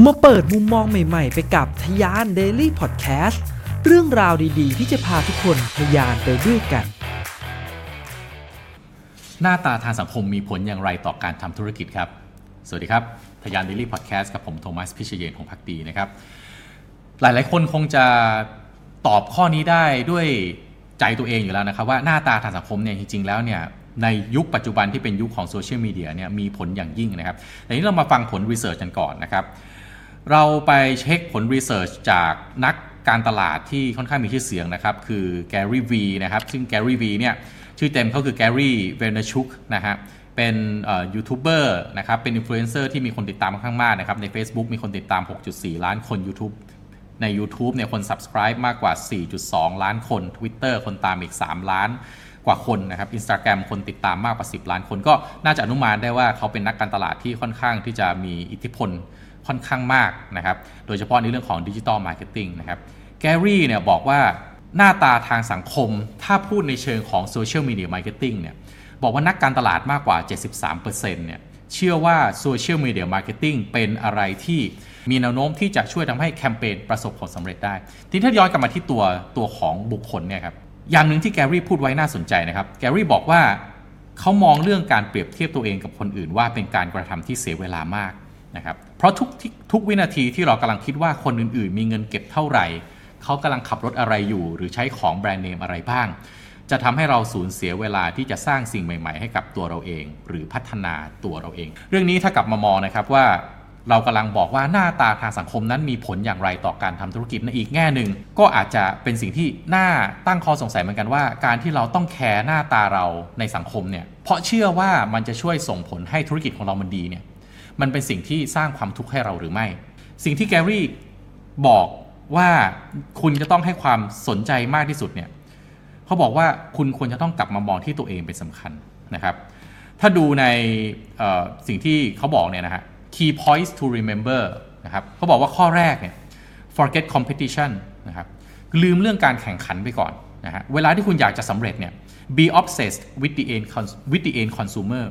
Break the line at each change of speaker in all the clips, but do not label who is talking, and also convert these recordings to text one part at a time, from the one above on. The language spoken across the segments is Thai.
มาเปิดมุมมองใหม่ๆ ไปกับทยาน Daily Podcast เรื่องราวดีๆ ที่จะพาทุกคนทยานไปด้วยกัน
หน้าตาทางสังคมมีผลอย่างไรต่อการทำธุรกิจครับ สวัสดีครับ ทยาน Daily Podcast กับผมโทมัสพิเชยนของพักดีนะครับ หลายๆ คนคงจะตอบข้อนี้ได้ด้วยใจตัวเองอยู่แล้วนะครับ ว่าหน้าตาทางสังคมเนี่ยจริงๆ แล้วเนี่ยในยุคปัจจุบันที่เป็นยุคของโซเชียลมีเดียเนี่ยมีผลอย่างยิ่งนะครับแต่นี้เรามาฟังผล research กันก่อนนะครับ เราไปเช็คผล research จากนักการตลาดที่ค่อนข้างมีชื่อเสียงนะครับ คือแกรี่วีนะครับ ซึ่งแกรี่วีเนี่ย ชื่อเต็มเขาคือแกรี่เวเนชุกนะฮะเป็นยูทูบเบอร์นะครับ เป็นอินฟลูเอนเซอร์ที่มีคนติดตามค่อนข้างมากนะครับ ใน Facebook มีคนติดตาม 6.4 ล้านคน YouTube ใน YouTube เนี่ยคน subscribe มากกว่า 4.2 ล้านคน Twitter คนตามอีก 3 ล้านกว่าคนนะครับ Instagram คนติดตามมากกว่า 10 ล้านคน ก็น่าจะอนุมานได้ว่าเขาเป็นนักการตลาดที่ค่อนข้างที่จะมีอิทธิพล ค่อนข้างมากนะครับ โดยเฉพาะในเรื่องของดิจิ t a ลมาร์เก็ตติ้งนะครับ แกรี่เนี่ยบอกว่าหน้าตาทางสังคม ถ้าพูดในเชิงของ social media marketing เนี่ย บอกว่านักการตลาดมากกว่า 73%เนี่ย เชื่อว่า social media marketing เป็นอะไรที่มีแนวโน้มที่จะช่วยทำให้แคมเปญประสบผลสำเร็จได้ ทีนี้ถ้าย้อนกลับมาที่ตัวตัวของบุคคลเนี่ยครับ อย่างหนึ่งที่แกรี่พูดไว้น่าสนใจนะครับ แกรี่บอกว่าเขามองเรื่องการเปรียบเทียบตัวเองกับคนอื่นว่าเป็นการกระทำที่เสียเวลามาก นะครับเพราะทุกทุกวินาทีที่เรากำลังคิดว่าคนอื่นๆ มีเงินเก็บเท่าไหร่ เขากำลังขับรถอะไรอยู่ หรือใช้ของแบรนด์เนมอะไรบ้าง จะทำให้เราสูญเสียเวลาที่จะสร้างสิ่งใหม่ ๆ ให้กับตัวเราเอง หรือพัฒนาตัวเราเอง เรื่องนี้ถ้ากลับมามองนะครับว่าเรากำลังบอกว่าหน้าตาทางสังคมนั้นมีผลอย่างไรต่อการทำธุรกิจในอีกแง่หนึ่ง ก็อาจจะเป็นสิ่งที่น่าตั้งข้อสงสัยเหมือนกันว่า การที่เราต้องแคร์หน้าตาเราในสังคมเนี่ยเพราะเชื่อว่ามันจะช่วยส่งผลให้ธุรกิจของเรามันดีเนี่ย มันเป็นสิ่งที่สร้างความทุกข์ให้เราหรือไม่ สิ่งที่แกรี่บอกว่าคุณจะต้องให้ความสนใจมากที่สุดเนี่ยเขาบอกว่าคุณควรจะต้องกลับมามองที่ตัวเองเป็นสำคัญนะครับ ถ้าดูในสิ่งที่เขาบอกเนี่ยนะฮะ key points to remember นะครับเขาบอกว่าข้อแรกเนี่ย forget competition นะครับลืมเรื่องการแข่งขันไปก่อนนะฮะเวลาที่คุณอยากจะสำเร็จเนี่ย be obsessed with the end with the end consumer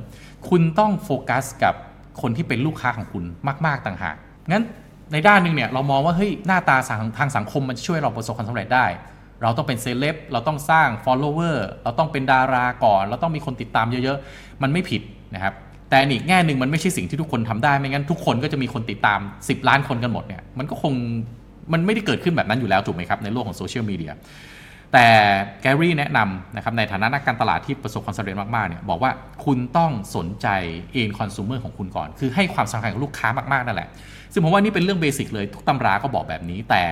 คุณต้องโฟกัสกับ คนที่เป็นลูกค้าของคุณมาก ๆ ต่างหาก งั้นในด้านหนึ่งเนี่ยเรามองว่าเฮ้ยหน้าตาทางสังคมมันช่วยเราประสบความสำเร็จได้ เราต้องเป็นเซเลบเราต้องสร้าง follower เราต้องเป็นดาราก่อน เราต้องมีคนติดตามเยอะๆ มันไม่ผิดนะครับแต่อีกแง่หนึ่งมันไม่ใช่สิ่งที่ทุกคนทำได้ไม่งั้นทุกคนก็จะมีคนติดตาม 10 ล้านคนกันหมดเนี่ยมันก็คงมันไม่ได้เกิดขึ้นแบบนั้นอยู่แล้วถูกไหมครับในโลกของโซเชียลมีเดีย แต่แกรี่แนะนำนะครับในฐานะนักการตลาดที่ประสบความสำเร็จมากๆเนี่ยบอกว่าคุณต้องสนใจเองคอน sumer ของคุณก่อน คือให้ความสำคัญกับลูกค้ามากๆนั่นแหละ ซึ่งผมว่านี่เป็นเรื่องเบสิกเลยทุกตำราก็บอกแบบนี้ แต่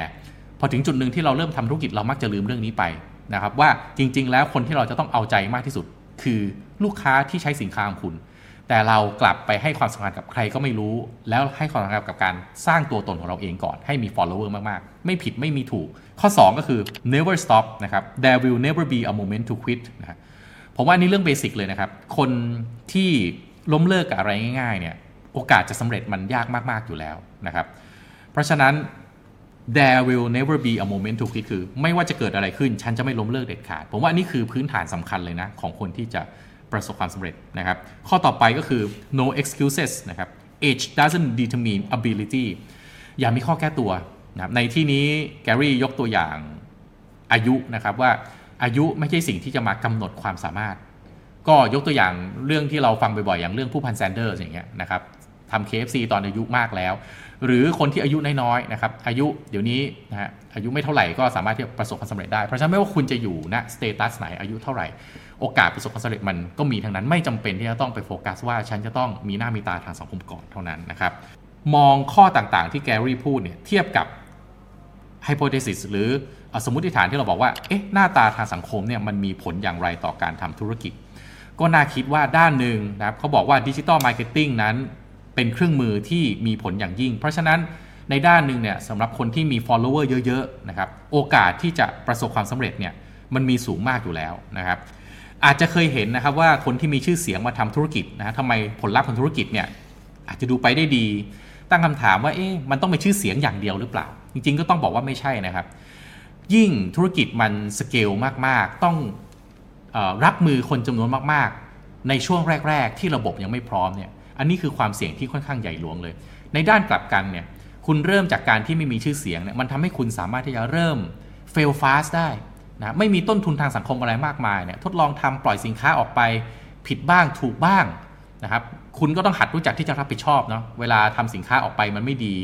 พอถึงจุดหนึ่งที่เราเริ่มทำธุรกิจเรามักจะลืมเรื่องนี้ไปนะครับว่าจริง ๆ แล้วคนที่เราจะต้องเอาใจมากที่สุด คือลูกค้าที่ใช้สินค้าของคุณ แต่เรากลับไปให้ความสำคัญกับใครก็ไม่รู้ แล้วให้ความสำคัญกับการสร้างตัวตนของเราเองก่อน ให้มี follower มากๆ ไม่ผิดไม่มีถูก ข้อ 2 ก็คือ never stop นะครับ there will never be a moment to quit นะผมว่านี่เรื่องเบสิกเลยนะครับ คนที่ล้มเลิกกับอะไรง่ายๆเนี่ยโอกาสจะสำเร็จมันยากมากๆอยู่แล้วนะครับ เพราะฉะนั้น there will never be a moment to quit คือ ไม่ว่าจะเกิดอะไรขึ้น ฉันจะไม่ล้มเลิกเด็ดขาด ผมว่านี่คือพื้นฐานสำคัญเลยนะ ของคนที่จะ ประสบความสำเร็จนะครับ ข้อต่อไปก็คือ no excuses นะครับ age doesn't determine ability อย่ามีข้อแก้ตัวนะครับในที่นี้แกรี่ยกตัวอย่างอายุนะครับว่าอายุไม่ใช่สิ่งที่จะมากำหนดความสามารถ ก็ยกตัวอย่างเรื่องที่เราฟังบ่อยๆ อย่างเรื่องผู้พันแซนเดอร์อย่างเงี้ยนะครับ ทำ KFC ตอนอายุมากแล้ว หรือคนที่อายุน้อยๆนะครับอายุเดี๋ยวนี้นะฮะอายุไม่เท่าไหร่ก็สามารถที่จะประสบความสำเร็จได้ เพราะฉะนั้นไม่ว่าคุณจะอยู่ณ status ไหนอายุเท่าไหร่ โอกาสประสบความสำเร็จมันก็มีทั้งนั้นไม่จำเป็นที่จะต้องไปโฟกัสว่าฉันจะต้องมีหน้ามีตาทางสังคมก่อนเท่านั้นนะครับมองข้อต่างๆที่แกรี่พูดเนี่ยเทียบกับ hypothesis หรือสมมติฐานที่เราบอกว่า เอ๊ะ หน้าตาทางสังคมเนี่ยมันมีผลอย่างไรต่อการทำธุรกิจ ก็น่าคิดว่าด้านหนึ่งนะครับเขาบอกว่า digital marketing นั้น เป็นเครื่องมือที่มีผลอย่างยิ่ง เพราะฉะนั้นในด้านหนึ่งเนี่ยสำหรับคนที่มี follower เยอะๆนะครับโอกาสที่จะประสบความสำเร็จเนี่ยมันมีสูงมากอยู่แล้วนะครับอาจจะเคยเห็นนะครับว่าคนที่มีชื่อเสียงมาทำธุรกิจนะทำไมผลลัพธ์ของธุรกิจเนี่ยอาจจะดูไปได้ดี ตั้งคำถามว่าเอ๊ะมันต้องเป็นชื่อเสียงอย่างเดียวหรือเปล่า จริงๆก็ต้องบอกว่าไม่ใช่นะครับ ยิ่งธุรกิจมันสเกลมากๆ ต้องอรับมือคนจำนวนมากๆ ในช่วงแรก ๆ ที่ระบบยังไม่พร้อมเนี่ย อันนี้คือความเสี่ยงที่ค่อนข้างใหญ่หลวงเลย ในด้านกลับกันเนี่ยคุณเริ่มจากการที่ไม่มีชื่อเสียงเนี่ยมันทำให้คุณสามารถที่จะเริ่ม fail fast ได้นะไม่มีต้นทุนทางสังคมอะไรมากมายเนี่ยทดลองทำปล่อยสินค้าออกไปผิดบ้างถูกบ้างนะครับคุณก็ต้องหัดรู้จักที่จะรับผิดชอบเนาะเวลาทำสินค้าออกไปมันไม่ดี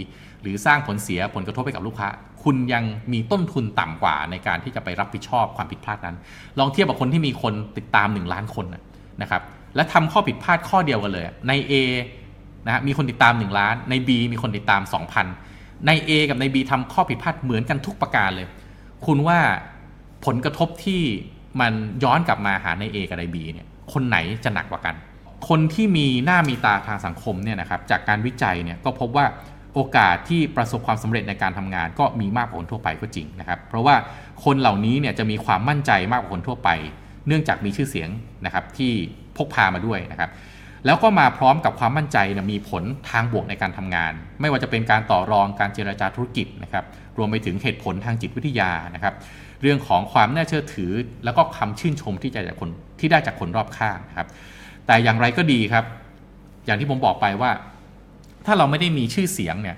หรือสร้างผลเสียผลกระทบไปกับลูกค้า คุณยังมีต้นทุนต่ำกว่าในการที่จะไปรับผิดชอบความผิดพลาดนั้น ลองเทียบกับคนที่มีคนติดตาม 1 ล้านคนนะครับ และทำข้อผิดพลาดข้อเดียวกันเลยใน A นะฮะมีคนติดตาม 1 ล้าน ใน B มีคนติดตาม 2,000 ใน A กับใน B ทำข้อผิดพลาดเหมือนกันทุกประการเลย คุณว่าผลกระทบที่มันย้อนกลับมาหาใน A กับใน B เนี่ยคนไหนจะหนักกว่ากัน คนที่มีหน้ามีตาทางสังคมเนี่ยนะครับจากการวิจัยเนี่ยก็พบว่าโอกาสที่ประสบความสำเร็จในการทำงาน ก็มีมากกว่าคนทั่วไปก็จริงนะครับ เพราะว่าคนเหล่านี้เนี่ยจะมีความมั่นใจมากกว่าคนทั่วไป เนื่องจากมีชื่อเสียงนะครับที่ พกพามาด้วยนะครับแล้วก็มาพร้อมกับความมั่นใจนะมีผลทางบวกในการทำงาน ไม่ว่าจะเป็นการต่อรองการเจรจาธุรกิจนะครับรวมไปถึงเหตุผลทางจิตวิทยานะครับ เรื่องของความน่าเชื่อถือ แล้วก็คำชื่นชมที่จะจากคนที่ได้จากคนรอบข้างนะครับ แต่อย่างไรก็ดีครับ อย่างที่ผมบอกไปว่า ถ้าเราไม่ได้มีชื่อเสียงเนี่ย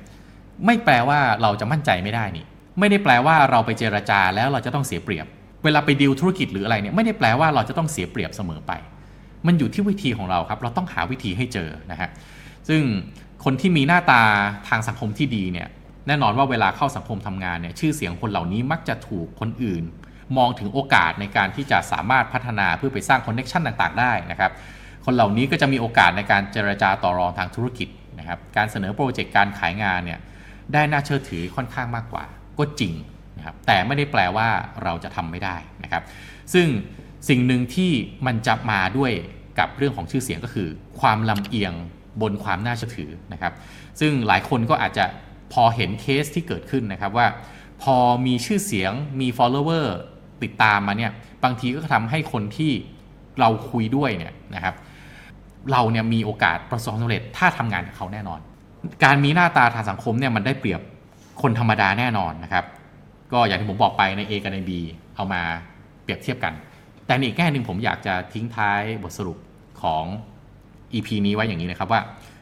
ไม่แปลว่าเราจะมั่นใจไม่ได้นี่ ไม่ได้แปลว่าเราไปเจรจาแล้วเราจะต้องเสียเปรียบ เวลาไปดีลธุรกิจหรืออะไรเนี่ยไม่ได้แปลว่าเราจะต้องเสียเปรียบเสมอไป มันอยู่ที่วิธีของเราครับ เราต้องหาวิธีให้เจอนะฮะซึ่งคนที่มีหน้าตาทางสังคมที่ดีเนี่ยแน่นอนว่าเวลาเข้าสังคมทำงานเนี่ยชื่อเสียงคนเหล่านี้มักจะถูกคนอื่น มองถึงโอกาสในการที่จะสามารถพัฒนาเพื่อไปสร้างคอนเน็ชันต่างๆ ได้นะครับคนเหล่านี้ก็จะมีโอกาสในการเจรจาต่อรองทางธุรกิจนะครับการเสนอโปรเจกต์การขายงานเนี่ยได้น่าเชื่อถือค่อนข้างมากกว่า ก็จริงนะครับแต่ไม่ได้แปลว่าเราจะทำไม่ได้นะครับซึ่ง สิ่งหนึ่งที่มันจะมาด้วยกับเรื่องของชื่อเสียงก็คือ ความลำเอียงบนความน่าเชื่อถือนะครับ ซึ่งหลายคนก็อาจจะพอเห็นเคสที่เกิดขึ้นนะครับว่า พอมีชื่อเสียงมี follower ติดตามมาเนี่ยบางทีก็ทำให้คนที่เราคุยด้วยเนี่ยนะครับ เราเนี่ยมีโอกาสประสบความสำเร็จถ้าทำงานกับเขาแน่นอน การมีหน้าตาทางสังคมเนี่ยมันได้เปรียบคนธรรมดาแน่นอนนะครับ ก็อย่างที่ผมบอกไปใน A กับใน B เอามาเปรียบเทียบกัน แต่ในอีกแง่หนึ่งผมอยากจะทิ้งท้ายบทสรุปของ EP นี้ไว้อย่างนี้นะครับว่า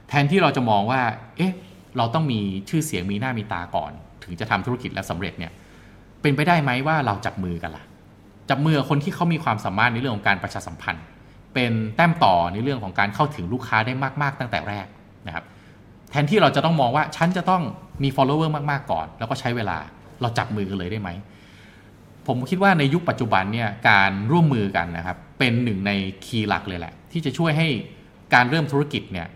แทนที่เราจะมองว่า เอ๊ะ เราต้องมีชื่อเสียงมีหน้ามีตาก่อน ถึงจะทำธุรกิจและสำเร็จเนี่ย เป็นไปได้ไหมว่าเราจับมือกันละ่ะ จับมือคนที่เขามีความสามารถในเรื่องของการประชาสัมพันธ์ เป็นแต้มต่อในเรื่องของการเข้าถึงลูกค้าได้มาก ๆ ตั้งแต่แรกนะครับ แทนที่เราจะต้องมองว่าฉันจะต้องมี follower มากๆก่อน แล้วก็ใช้เวลา เราจับมือกันเลยได้ไหม ผมคิดว่าในยุคปัจจุบันเนี่ยการร่วมมือกันนะครับเป็นหนึ่งในkey หลักเลยแหละ ที่จะช่วยให้การเริ่มธุรกิจเนี่ย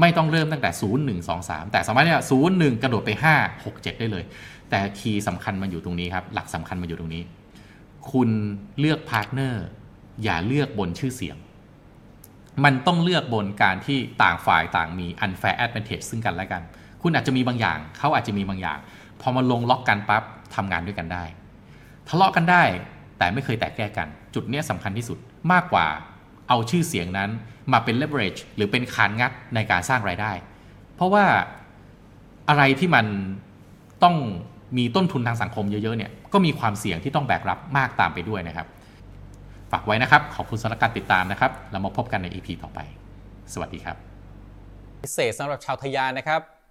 ไม่ต้องเริ่มตั้งแต่ 0 1 2 3 แต่สามารถเนี่ยศูนย์หนึ่งกระโดดไป 5 6 7 ได้เลย แต่ key สำคัญมันอยู่ตรงนี้ครับ หลักสำคัญมันอยู่ตรงนี้ คุณเลือก partner อย่าเลือกบนชื่อเสียง มันต้องเลือกบนการที่ต่างฝ่ายต่างมี unfair advantage ซึ่งกันและกัน คุณอาจจะมีบางอย่าง เขาอาจจะมีบางอย่าง พอมาลงล็อกกันปั๊บทำงานด้วยกันได้ ทะเลาะกันได้ แต่ไม่เคยแตกแยกกัน จุดนี้สำคัญที่สุดมากกว่าเอาชื่อเสียงนั้นมาเป็น leverage หรือเป็นคานงัดในการสร้างรายได้ เพราะว่าอะไรที่มันต้องมีต้นทุนทางสังคมเยอะๆเนี่ยก็มีความเสี่ยงที่ต้องแบกรับมากตามไปด้วยนะครับ ฝากไว้นะครับ ขอบคุณสำหรับการติดตามนะครับ เรามาพบกันใน EP ต่อไป สวัสดีครับ
พิเศษสำหรับชาวทะยานนะครับ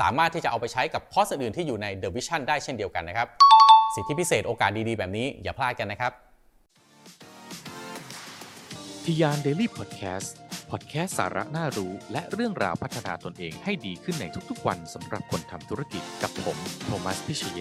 สามารถที่จะเอาไปใช้กับคอร์สอื่นที่อยู่ใน The Vision ได้เช่นเดียวกันนะครับ สิทธิพิเศษโอกาสดีๆ แบบนี้อย่าพลาดกันนะครับ
ทะยาน Daily Podcast พอดแคสต์สาระน่ารู้ และเรื่องราวพัฒนาตนเองให้ดีขึ้นในทุกๆวันสำหรับคนทำธุรกิจกับผม โทมัส พิเชย